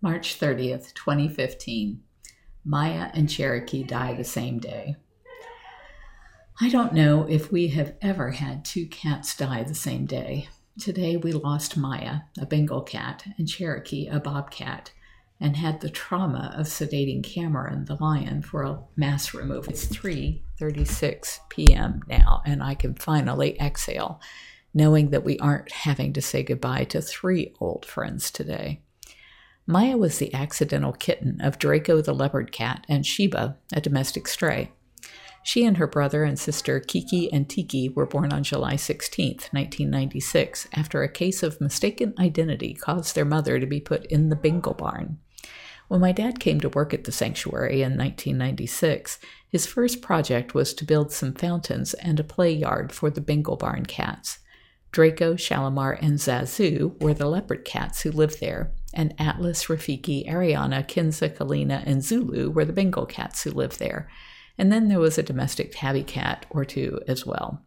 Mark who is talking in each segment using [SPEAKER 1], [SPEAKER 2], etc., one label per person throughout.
[SPEAKER 1] March 30th, 2015. Maya and Cherokee die the same day. I don't know if we have ever had two cats die the same day. Today we lost Maya, a Bengal cat, and Cherokee, a bobcat, and had the trauma of sedating Cameron, the lion, for a mass removal. It's 3:36 p.m. now, and I can finally exhale, knowing that we aren't having to say goodbye to three old friends today. Maya was the accidental kitten of Draco the leopard cat and Sheba, a domestic stray. She and her brother and sister Kiki and Tiki were born on July 16, 1996, after a case of mistaken identity caused their mother to be put in the Bengal barn. When my dad came to work at the sanctuary in 1996, his first project was to build some fountains and a play yard for the Bengal barn cats. Draco, Shalimar, and Zazu were the leopard cats who lived there, and Atlas, Rafiki, Ariana, Kinza, Kalina, and Zulu were the Bengal cats who lived there. And then there was a domestic tabby cat or two as well.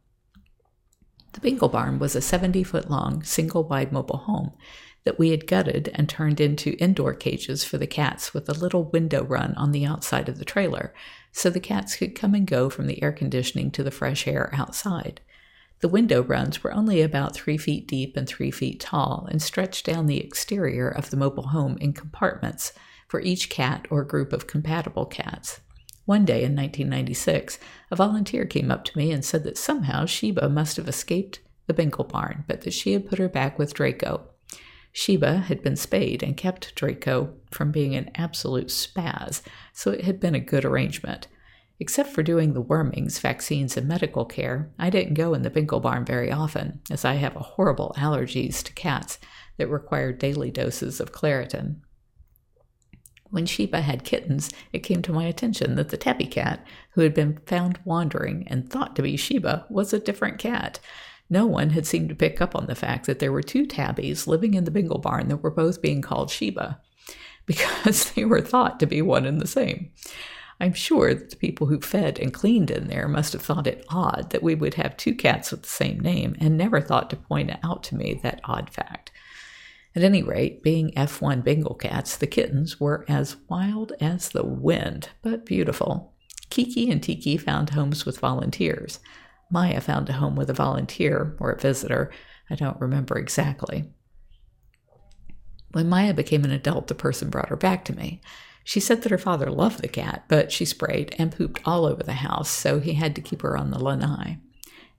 [SPEAKER 1] The Bengal barn was a 70 foot long, single wide mobile home that we had gutted and turned into indoor cages for the cats with a little window run on the outside of the trailer, so the cats could come and go from the air conditioning to the fresh air outside. The window runs were only about three feet deep and three feet tall and stretched down the exterior of the mobile home in compartments for each cat or group of compatible cats. One day in 1996, a volunteer came up to me and said that somehow Sheba must have escaped the Bengal barn, but that she had put her back with Draco. Sheba had been spayed and kept Draco from being an absolute spaz, so it had been a good arrangement. Except for doing the wormings, vaccines, and medical care, I didn't go in the Bengal barn very often, as I have a horrible allergies to cats that require daily doses of Claritin. When Sheba had kittens, it came to my attention that the tabby cat, who had been found wandering and thought to be Sheba, was a different cat. No one had seemed to pick up on the fact that there were two tabbies living in the Bengal barn that were both being called Sheba, because they were thought to be one and the same. I'm sure that the people who fed and cleaned in there must have thought it odd that we would have two cats with the same name and never thought to point out to me that odd fact. At any rate, being F1 Bengal cats, the kittens were as wild as the wind, but beautiful. Kiki and Tiki found homes with volunteers. Maya found a home with a volunteer or a visitor. I don't remember exactly. When Maya became an adult, the person brought her back to me. She said that her father loved the cat, but she sprayed and pooped all over the house, so he had to keep her on the lanai.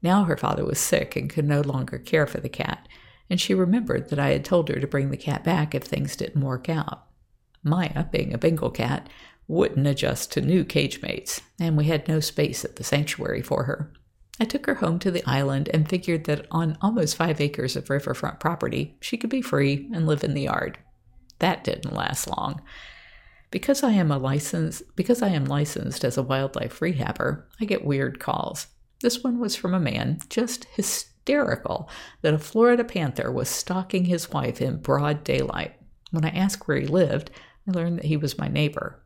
[SPEAKER 1] Now her father was sick and could no longer care for the cat, and she remembered that I had told her to bring the cat back if things didn't work out. Maya, being a Bengal cat, wouldn't adjust to new cage mates, and we had no space at the sanctuary for her. I took her home to the island and figured that on almost five acres of riverfront property, she could be free and live in the yard. That didn't last long. Because I am a license because I am licensed as a wildlife rehabber, I get weird calls. This one was from a man just hysterical that a Florida panther was stalking his wife in broad daylight. When I asked where he lived, I learned that he was my neighbor.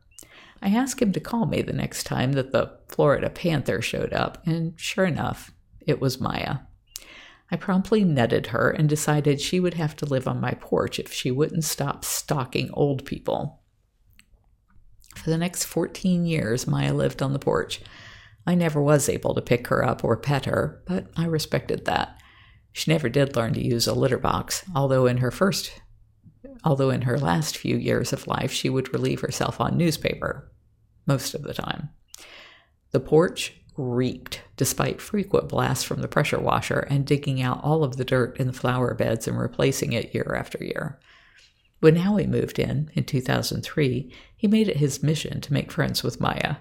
[SPEAKER 1] I asked him to call me the next time that the Florida Panther showed up, and sure enough, it was Maya. I promptly netted her and decided she would have to live on my porch if she wouldn't stop stalking old people. For the next 14 years, Maya lived on the porch. I never was able to pick her up or pet her, but I respected that. She never did learn to use a litter box, although in her first although in her last few years of life she would relieve herself on newspaper, most of the time. The porch reeked, despite frequent blasts from the pressure washer and digging out all of the dirt in the flower beds and replacing it year after year. When Howie moved in, in 2003, he made it his mission to make friends with Maya.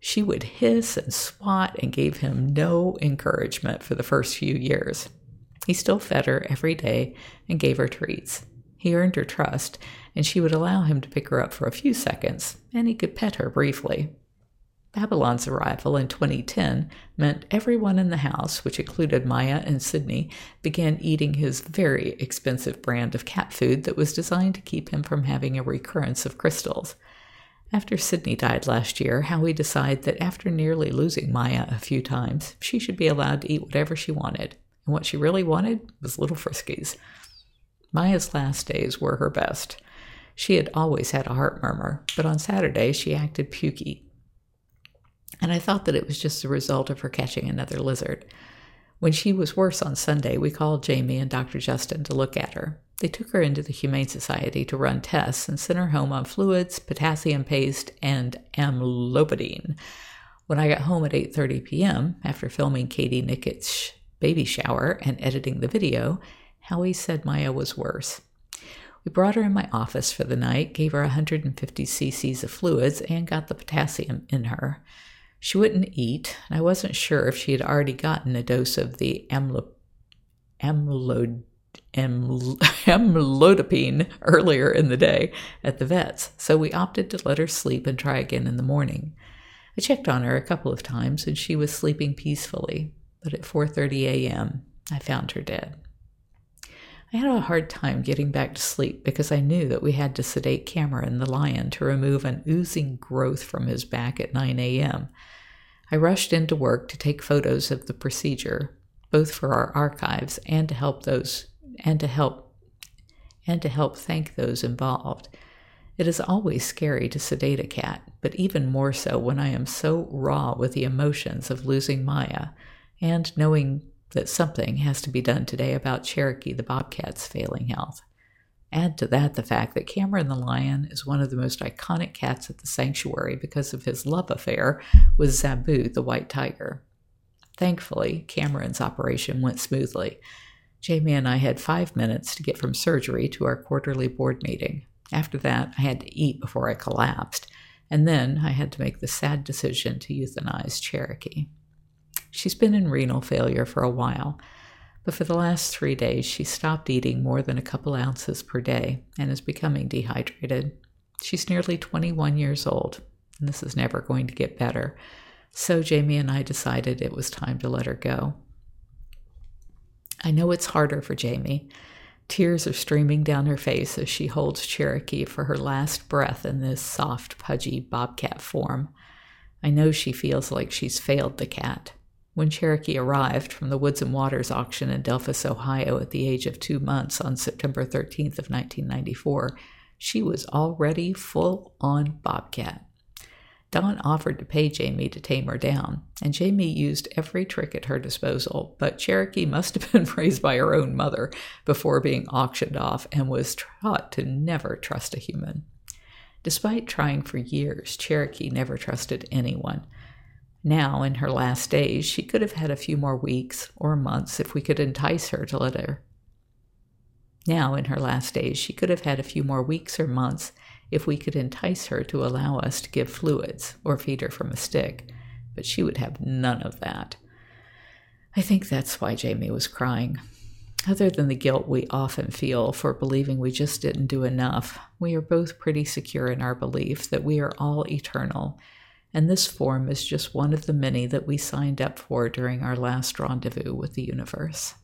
[SPEAKER 1] She would hiss and swat and gave him no encouragement for the first few years. He still fed her every day and gave her treats. He earned her trust, and she would allow him to pick her up for a few seconds, and he could pet her briefly. Babylon's arrival in 2010 meant everyone in the house, which included Maya and Sydney, began eating his very expensive brand of cat food that was designed to keep him from having a recurrence of crystals. After Sydney died last year, Howie decided that after nearly losing Maya a few times, she should be allowed to eat whatever she wanted. And what she really wanted was little Friskies. Maya's last days were her best. She had always had a heart murmur, but on Saturday she acted pukey. And I thought that it was just the result of her catching another lizard. When she was worse on Sunday, we called Jamie and Dr. Justin to look at her. They took her into the Humane Society to run tests and sent her home on fluids, potassium paste, and amlodipine. When I got home at 8:30 p.m. after filming Katie Nickett's baby shower and editing the video, Howie said Maya was worse. We brought her in my office for the night, gave her 150 cc's of fluids, and got the potassium in her. She wouldn't eat, and I wasn't sure if she had already gotten a dose of the amlo- amlod- aml- amlodipine earlier in the day at the vet's, so we opted to let her sleep and try again in the morning. I checked on her a couple of times and she was sleeping peacefully, but at 4:30 a.m. I found her dead. I had a hard time getting back to sleep because I knew that we had to sedate Cameron the lion to remove an oozing growth from his back at 9 a.m. I rushed into work to take photos of the procedure, both for our archives and to help those and to help and to help thank those involved. It is always scary to sedate a cat, but even more so when I am so raw with the emotions of losing Maya and knowing that something has to be done today about Cherokee the bobcat's failing health. Add to that the fact that Cameron the lion is one of the most iconic cats at the sanctuary because of his love affair with Zabu the white tiger. Thankfully, Cameron's operation went smoothly. Jamie and I had five minutes to get from surgery to our quarterly board meeting. After that, I had to eat before I collapsed, and then I had to make the sad decision to euthanize Cherokee. She's been in renal failure for a while, but for the last three days she stopped eating more than a couple ounces per day and is becoming dehydrated. She's nearly 21 years old, and this is never going to get better. So Jamie and I decided it was time to let her go. I know it's harder for Jamie. Tears are streaming down her face as she holds Cherokee for her last breath in this soft, pudgy bobcat form. I know she feels like she's failed the cat. When Cherokee arrived from the Woods and Waters auction in Delphos, Ohio at the age of two months on September 13th of 1994, she was already full on bobcat. Don offered to pay Jamie to tame her down, and Jamie used every trick at her disposal, but Cherokee must have been raised by her own mother before being auctioned off and was taught to never trust a human. Despite trying for years, Cherokee never trusted anyone. Now, in her last days, she could have had a few more weeks or months if we could entice her to let her. Now, in her last days, she could have had a few more weeks or months if we could entice her to allow us to give fluids or feed her from a stick, but she would have none of that. I think that's why Jamie was crying. Other than the guilt we often feel for believing we just didn't do enough, we are both pretty secure in our belief that we are all eternal and this form is just one of the many that we signed up for during our last rendezvous with the universe.